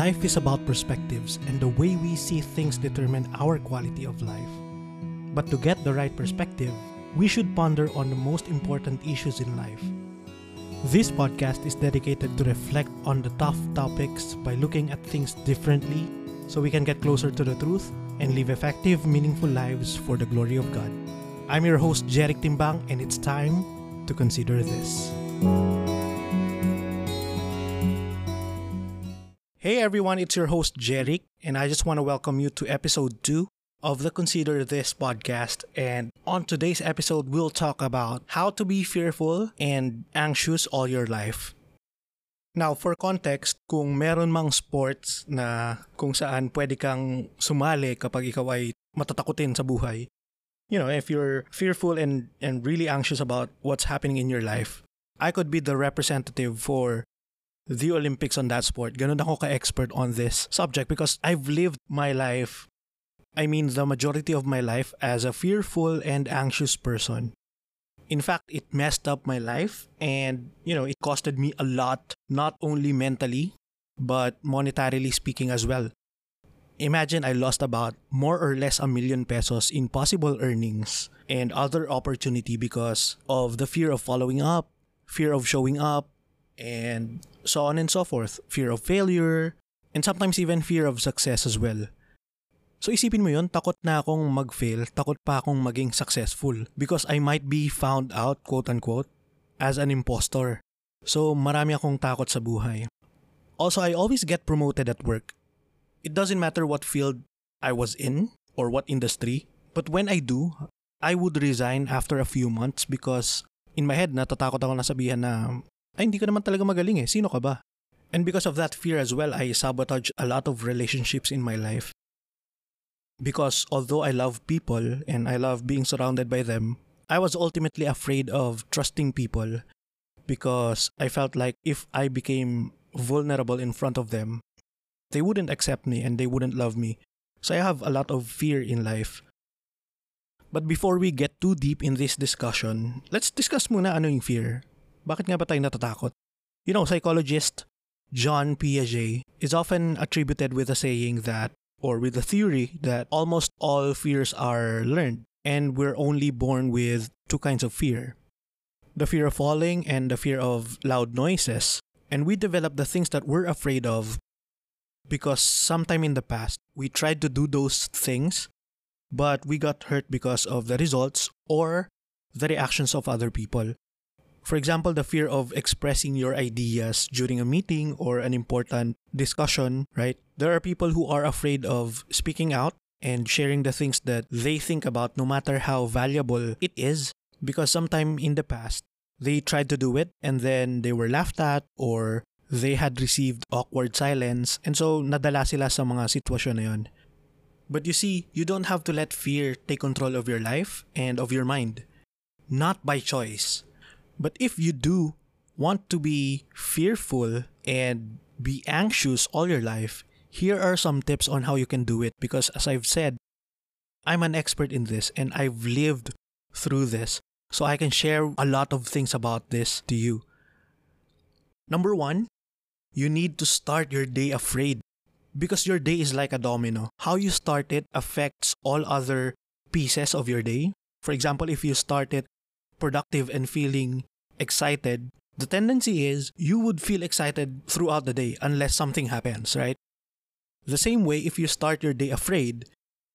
life is about perspectives, and the way we see things determine our quality of life. But to get the right perspective, we should ponder on the most important issues in life. This podcast is dedicated to reflect on the tough topics by looking at things differently so we can get closer to the truth and live effective, meaningful lives for the glory of God. I'm your host, Jeric Timbang, and it's time to consider this. Hey everyone, it's your host Jeric, and I just want to welcome you to episode 2 of the Consider This podcast. And on today's episode, we'll talk about how to be fearful and anxious all your life. Now, for context, kung meron mang sports na kung saan pwede kang sumali kapag ikaw ay matatakutin sa buhay, you know, if you're fearful and, and really anxious about what's happening in your life, I could be the representative for the Olympics on that sport. Ganun ako ka-expert on this subject because I've lived my life, I mean the majority of my life as a fearful and anxious person. In fact, it messed up my life and, you know, it costed me a lot, not only mentally, but monetarily speaking as well. Imagine I lost about more or less a million pesos in possible earnings and other opportunity because of the fear of following up, fear of showing up, and so on and so forth. Fear of failure, and sometimes even fear of success as well. So isipin mo yun, takot na akong mag-fail, takot pa akong maging successful because I might be found out, quote-unquote, as an impostor. So marami akong takot sa buhay. Also, I always get promoted at work. It doesn't matter what field I was in or what industry, but when I do, I would resign after a few months because in my head, natatakot ako na sabihan na ay hindi ka naman talaga magaling eh, sino ka ba? And because of that fear as well, I sabotage a lot of relationships in my life. Because although I love people and I love being surrounded by them, I was ultimately afraid of trusting people because I felt like if I became vulnerable in front of them, they wouldn't accept me and they wouldn't love me. So I have a lot of fear in life. But before we get too deep in this discussion, let's discuss muna ano yung fear. Bakit nga ba tayo natatakot? You know, psychologist John Piaget is often attributed with a saying that, or with the theory that almost all fears are learned, and we're only born with two kinds of fear the fear of falling and the fear of loud noises. And we develop the things that we're afraid of because sometime in the past we tried to do those things, but we got hurt because of the results or the reactions of other people. For example, the fear of expressing your ideas during a meeting or an important discussion, right? There are people who are afraid of speaking out and sharing the things that they think about, no matter how valuable it is, because sometime in the past, they tried to do it and then they were laughed at or they had received awkward silence and so nadala sila sa mga sitwasyon na yun. But you see, you don't have to let fear take control of your life and of your mind. Not by choice. But if you do want to be fearful and be anxious all your life, here are some tips on how you can do it because as I've said, I'm an expert in this and I've lived through this. So I can share a lot of things about this to you. Number one, you need to start your day afraid because your day is like a domino. How you start it affects all other pieces of your day. For example, if you start it productive and feeling excited, the tendency is you would feel excited throughout the day unless something happens, right? The same way, if you start your day afraid,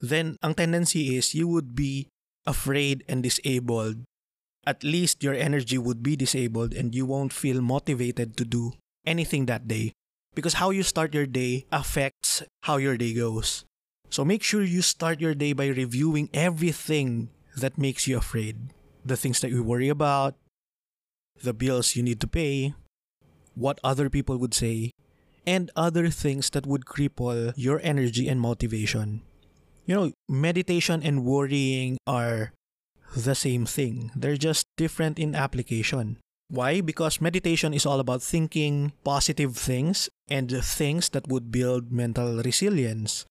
then ang tendency is you would be afraid and disabled. At least your energy would be disabled and you won't feel motivated to do anything that day. Because how you start your day affects how your day goes. So make sure you start your day by reviewing everything that makes you afraid. The things that you worry about, the bills you need to pay, what other people would say, and other things that would cripple your energy and motivation. You know, meditation and worrying are the same thing. They're just different in application. Why? Because meditation is all about thinking positive things and things that would build mental resilience,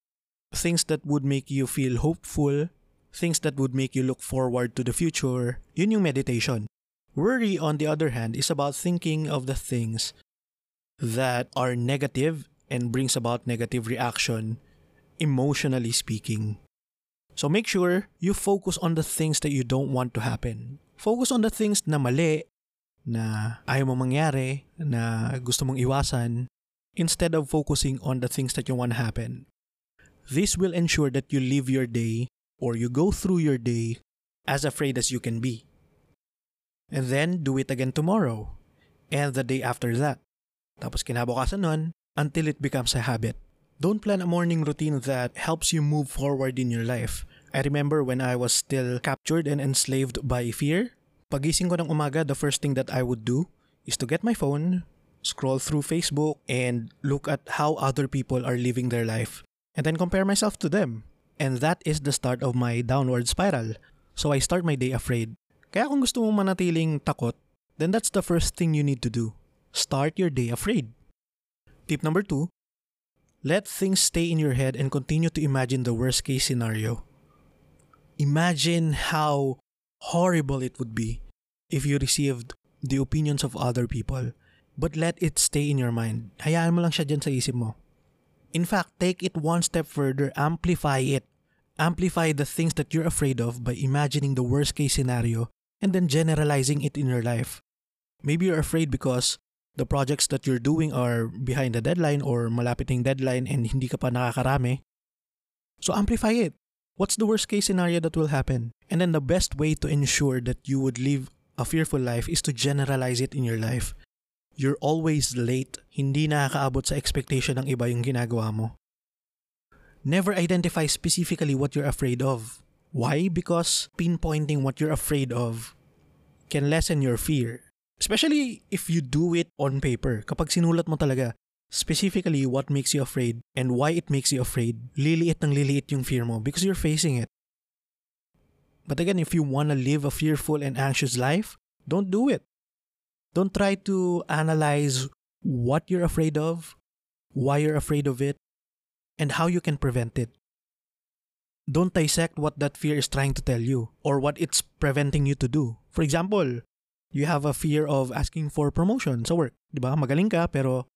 things that would make you feel hopeful, things that would make you look forward to the future. Yun yung meditation. Worry, on the other hand, is about thinking of the things that are negative and brings about negative reaction, emotionally speaking. So make sure you focus on the things that you don't want to happen. Focus on the things na mali, na ayaw mo mangyari, na gusto mong iwasan, instead of focusing on the things that you want to happen. This will ensure that you live your day or you go through your day as afraid as you can be. And then do it again tomorrow and the day after that. Tapos kinabukasan nun until it becomes a habit. Don't plan a morning routine that helps you move forward in your life. I remember when I was still captured and enslaved by fear, pagising ko ng umaga, the first thing that I would do is to get my phone, scroll through Facebook, and look at how other people are living their life, and then compare myself to them. And that is the start of my downward spiral. So I start my day afraid. Kaya kung gusto mo manatiling takot, then that's the first thing you need to do. Start your day afraid. Tip number two, let things stay in your head and continue to imagine the worst case scenario. Imagine how horrible it would be if you received the opinions of other people, but let it stay in your mind. Hayaan mo lang siya dyan sa isip mo. In fact, take it one step further, amplify it. Amplify the things that you're afraid of by imagining the worst case scenario and then generalizing it in your life. Maybe you're afraid because the projects that you're doing are behind the deadline or malapit malapiting deadline and hindi ka pa nakakarami. So amplify it. What's the worst case scenario that will happen? And then the best way to ensure that you would live a fearful life is to generalize it in your life. You're always late. Hindi nakakaabot sa expectation ng iba yung ginagawa mo. Never identify specifically what you're afraid of. Why? Because pinpointing what you're afraid of can lessen your fear. Especially if you do it on paper. Kapag sinulat mo talaga, specifically what makes you afraid and why it makes you afraid, liliit ng liliit yung fear mo because you're facing it. But again, if you want to live a fearful and anxious life, don't do it. Don't try to analyze what you're afraid of, why you're afraid of it, and how you can prevent it. Don't dissect what that fear is trying to tell you or what it's preventing you to do. For example, you have a fear of asking for promotion sa work. Di ba? Magaling ka pero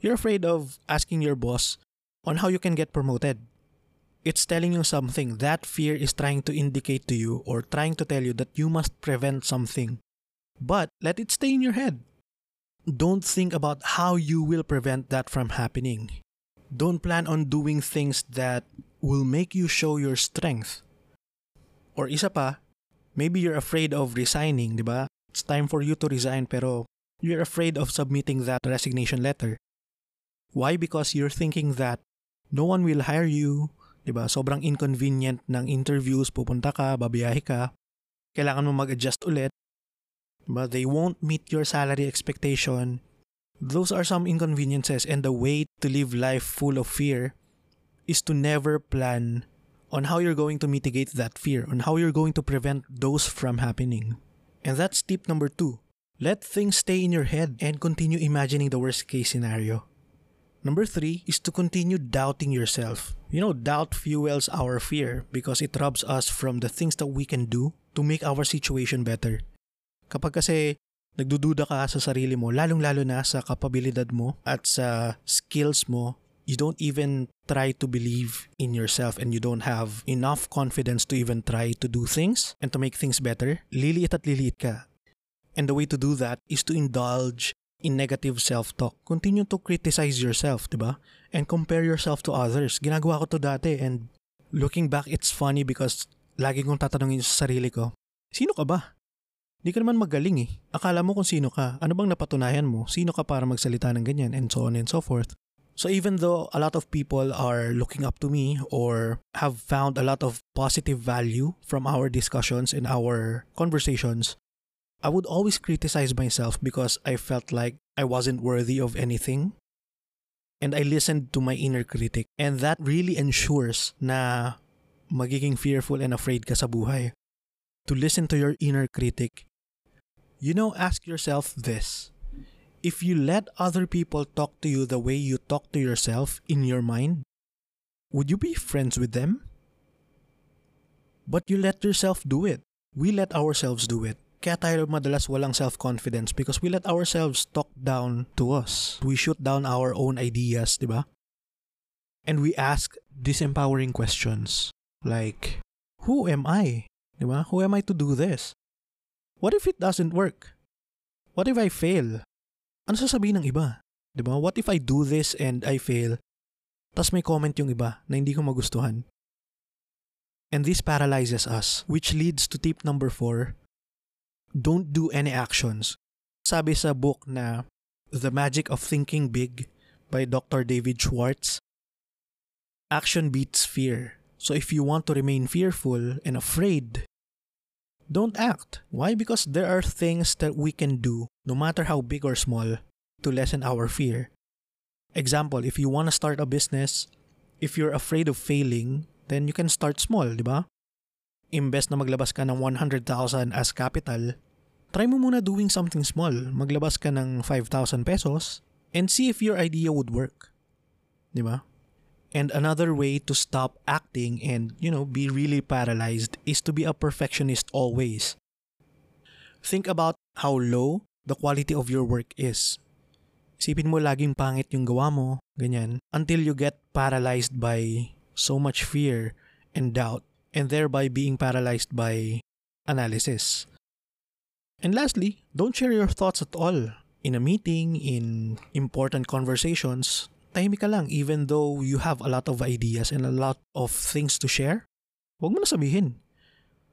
you're afraid of asking your boss on how you can get promoted. It's telling you something. That fear is trying to indicate to you or trying to tell you that you must prevent something. But let it stay in your head. Don't think about how you will prevent that from happening. Don't plan on doing things that will make you show your strength. Or isa pa, maybe you're afraid of resigning, di ba? It's time for you to resign pero you're afraid of submitting that resignation letter. Why? Because you're thinking that no one will hire you, 'di ba? Sobrang inconvenient ng interviews, pupunta ka, babiyahe ka, kailangan mo mag-adjust ulit. But they won't meet your salary expectation. Those are some inconveniences and the way to live life full of fear is to never plan on how you're going to mitigate that fear, on how you're going to prevent those from happening. And that's tip number two. Let things stay in your head and continue imagining the worst case scenario. Number three is to continue doubting yourself. You know, doubt fuels our fear because it robs us from the things that we can do to make our situation better. Kapag kasi nagdududa ka sa sarili mo, lalong-lalo na sa kapabilidad mo at sa skills mo, you don't even try to believe in yourself and you don't have enough confidence to even try to do things and to make things better, liliit at liliit ka. And the way to do that is to indulge in negative self-talk. Continue to criticize yourself, di ba? And compare yourself to others. Ginagawa ko to dati and looking back, it's funny because lagi kong tatanungin sa sarili ko, sino ka ba? Di ka naman magaling eh. Akala mo kung sino ka. Ano bang napatunayan mo? Sino ka para magsalita ng ganyan? And so on and so forth. So even though a lot of people are looking up to me or have found a lot of positive value from our discussions and our conversations, I would always criticize myself because I felt like I wasn't worthy of anything. And I listened to my inner critic. And that really ensures na magiging fearful and afraid ka sa buhay. To listen to your inner critic. You know, ask yourself this. If you let other people talk to you the way you talk to yourself in your mind, would you be friends with them? But you let yourself do it. We let ourselves do it. Kaya tayo madalas walang self-confidence because we let ourselves talk down to us. We shoot down our own ideas, di ba? And we ask disempowering questions like, Who am I? Diba? Who am I to do this? What if it doesn't work? What if I fail? Ano sasabihin ng iba? Diba? What if I do this and I fail? Tapos may comment yung iba na hindi ko magustuhan. And this paralyzes us, which leads to tip number four. Don't do any actions. Sabi sa book na The Magic of Thinking Big by Dr. David Schwartz, action beats fear. So if you want to remain fearful and afraid, don't act. Why? Because there are things that we can do, no matter how big or small, to lessen our fear. Example, if you want to start a business, if you're afraid of failing, then you can start small, di ba? Imbes na maglabas ka ng 100,000 as capital, try mo muna doing something small. Maglabas ka ng 5,000 pesos and see if your idea would work. Di ba? And another way to stop acting and, you know, be really paralyzed is to be a perfectionist always. Think about how low the quality of your work is. Isipin mo laging pangit yung gawa mo, ganyan, until you get paralyzed by so much fear and doubt, and thereby being paralyzed by analysis. And lastly, don't share your thoughts at all. In a meeting, in important conversations, tahimik ka lang even though you have a lot of ideas and a lot of things to share. Huwag mo na sabihin.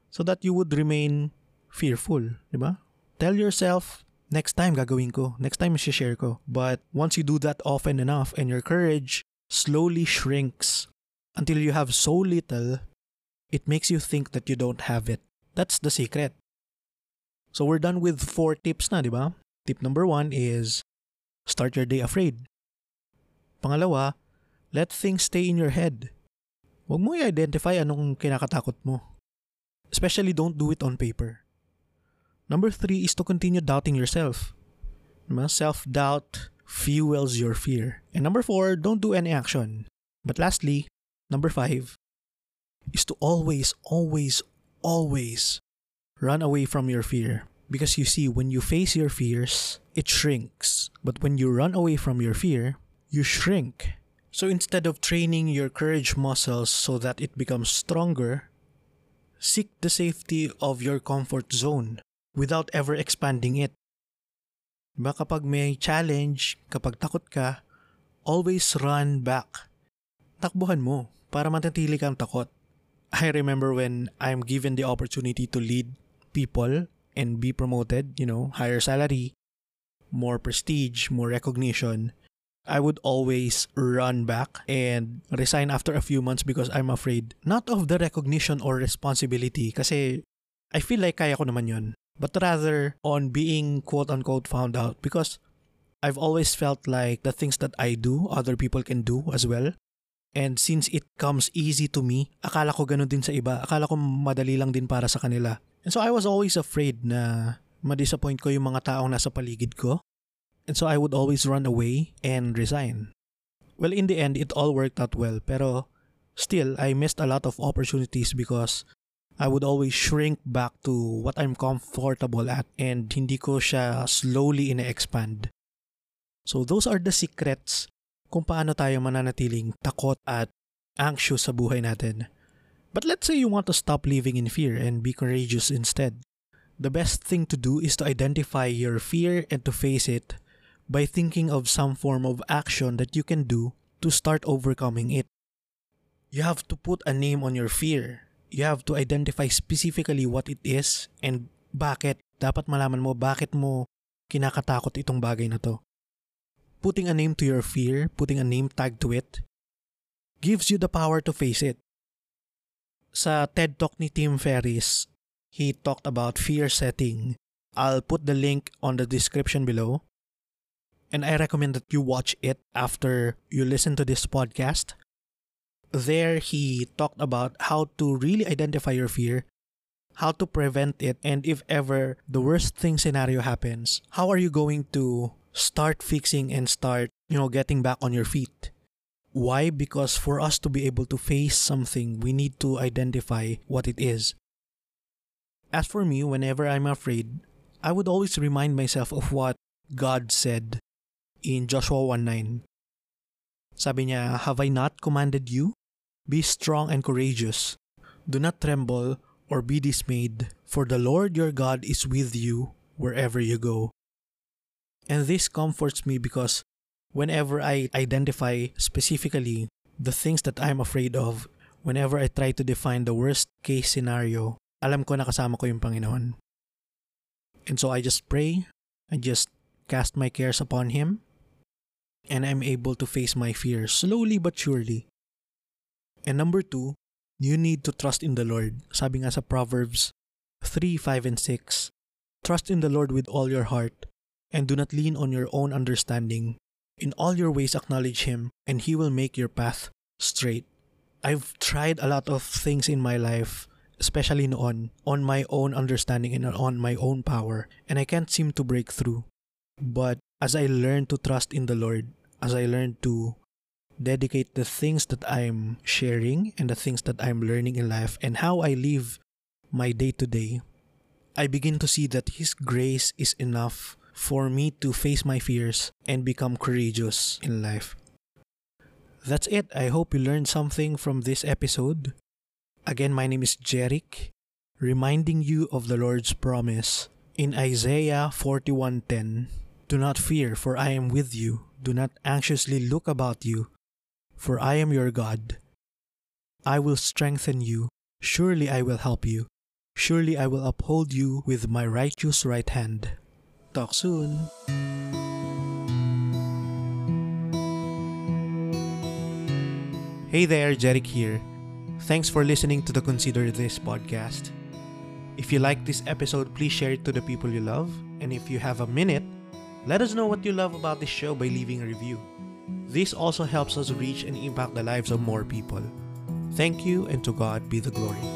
So that you would remain fearful, di ba? Tell yourself, next time gagawin ko, next time share ko. But once you do that often enough and your courage slowly shrinks until you have so little, it makes you think that you don't have it. That's the secret. So we're done with four tips na, di ba? Tip number one is start your day afraid. Pangalawa, let things stay in your head. Huwag mo i-identify anong kinakatakot mo. Especially don't do it on paper. Number three is to continue doubting yourself. Self-doubt fuels your fear. And number four, don't do any action. But lastly, number five, is to always, always, always run away from your fear. Because you see, when you face your fears, it shrinks. But when you run away from your fear, you shrink. So instead of training your courage muscles so that it becomes stronger, seek the safety of your comfort zone without ever expanding it. Diba kapag may challenge, kapag takot ka, always run back. Takbuhan mo para matatili kang takot. I remember when I'm given the opportunity to lead people and be promoted, you know, higher salary, more prestige, more recognition, I would always run back and resign after a few months because I'm afraid not of the recognition or responsibility kasi I feel like kaya ko naman yun. But rather on being quote unquote found out because I've always felt like the things that I do, other people can do as well. And since it comes easy to me, akala ko ganun din sa iba. Akala ko madali lang din para sa kanila. And so I was always afraid na ma-disappoint ko yung mga taong nasa paligid ko And so I would always run away and resign. Well, in the end, it all worked out well. Pero still, I missed a lot of opportunities because I would always shrink back to what I'm comfortable at and hindi ko siya slowly ine-expand. So those are the secrets kung paano tayo mananatiling takot at anxious sa buhay natin. But let's say you want to stop living in fear and be courageous instead. The best thing to do is to identify your fear and to face it by thinking of some form of action that you can do to start overcoming it. You have to put a name on your fear. You have to identify specifically what it is and bakit. Dapat malaman mo bakit mo kinakatakot itong bagay na to. Putting a name to your fear, putting a name tag to it, gives you the power to face it. Sa TED Talk ni Tim Ferriss, he talked about fear setting. I'll put the link on the description below. And I recommend that you watch it after you listen to this podcast. There, he talked about how to really identify your fear, how to prevent it, and if ever the worst thing scenario happens, how are you going to start fixing and start, you know, getting back on your feet? Why? Because for us to be able to face something, we need to identify what it is. As for me, whenever I'm afraid, I would always remind myself of what God said in Joshua 1.9. Sabi niya, Have I not commanded you? Be strong and courageous. Do not tremble or be dismayed, for the Lord your God is with you wherever you go. And this comforts me because whenever I identify specifically the things that I'm afraid of, whenever I try to define the worst case scenario, alam ko na kasama ko yung Panginoon. And so I just pray, I just cast my cares upon Him, and I'm able to face my fears slowly but surely. And number two, you need to trust in the Lord. Sabi nga sa Proverbs 3, 5, and 6, Trust in the Lord with all your heart, and do not lean on your own understanding. In all your ways acknowledge Him, and He will make your path straight. I've tried a lot of things in my life, especially noon, on my own understanding and on my own power, and I can't seem to break through. But as I learn to trust in the Lord, as I learn to dedicate the things that I'm sharing and the things that I'm learning in life and how I live my day to day, I begin to see that His grace is enough for me to face my fears and become courageous in life. That's it. I hope you learned something from this episode. Again, my name is Jerick, reminding you of the Lord's promise in Isaiah 41:10. Do not fear, for I am with you. Do not anxiously look about you, for I am your God. I will strengthen you. Surely I will help you. Surely I will uphold you with my righteous right hand. Talk soon. Hey there, Jerick here. Thanks for listening to the Consider This podcast. If you like this episode, please share it to the people you love. And if you have a minute, let us know what you love about this show by leaving a review. This also helps us reach and impact the lives of more people. Thank you, and to God be the glory.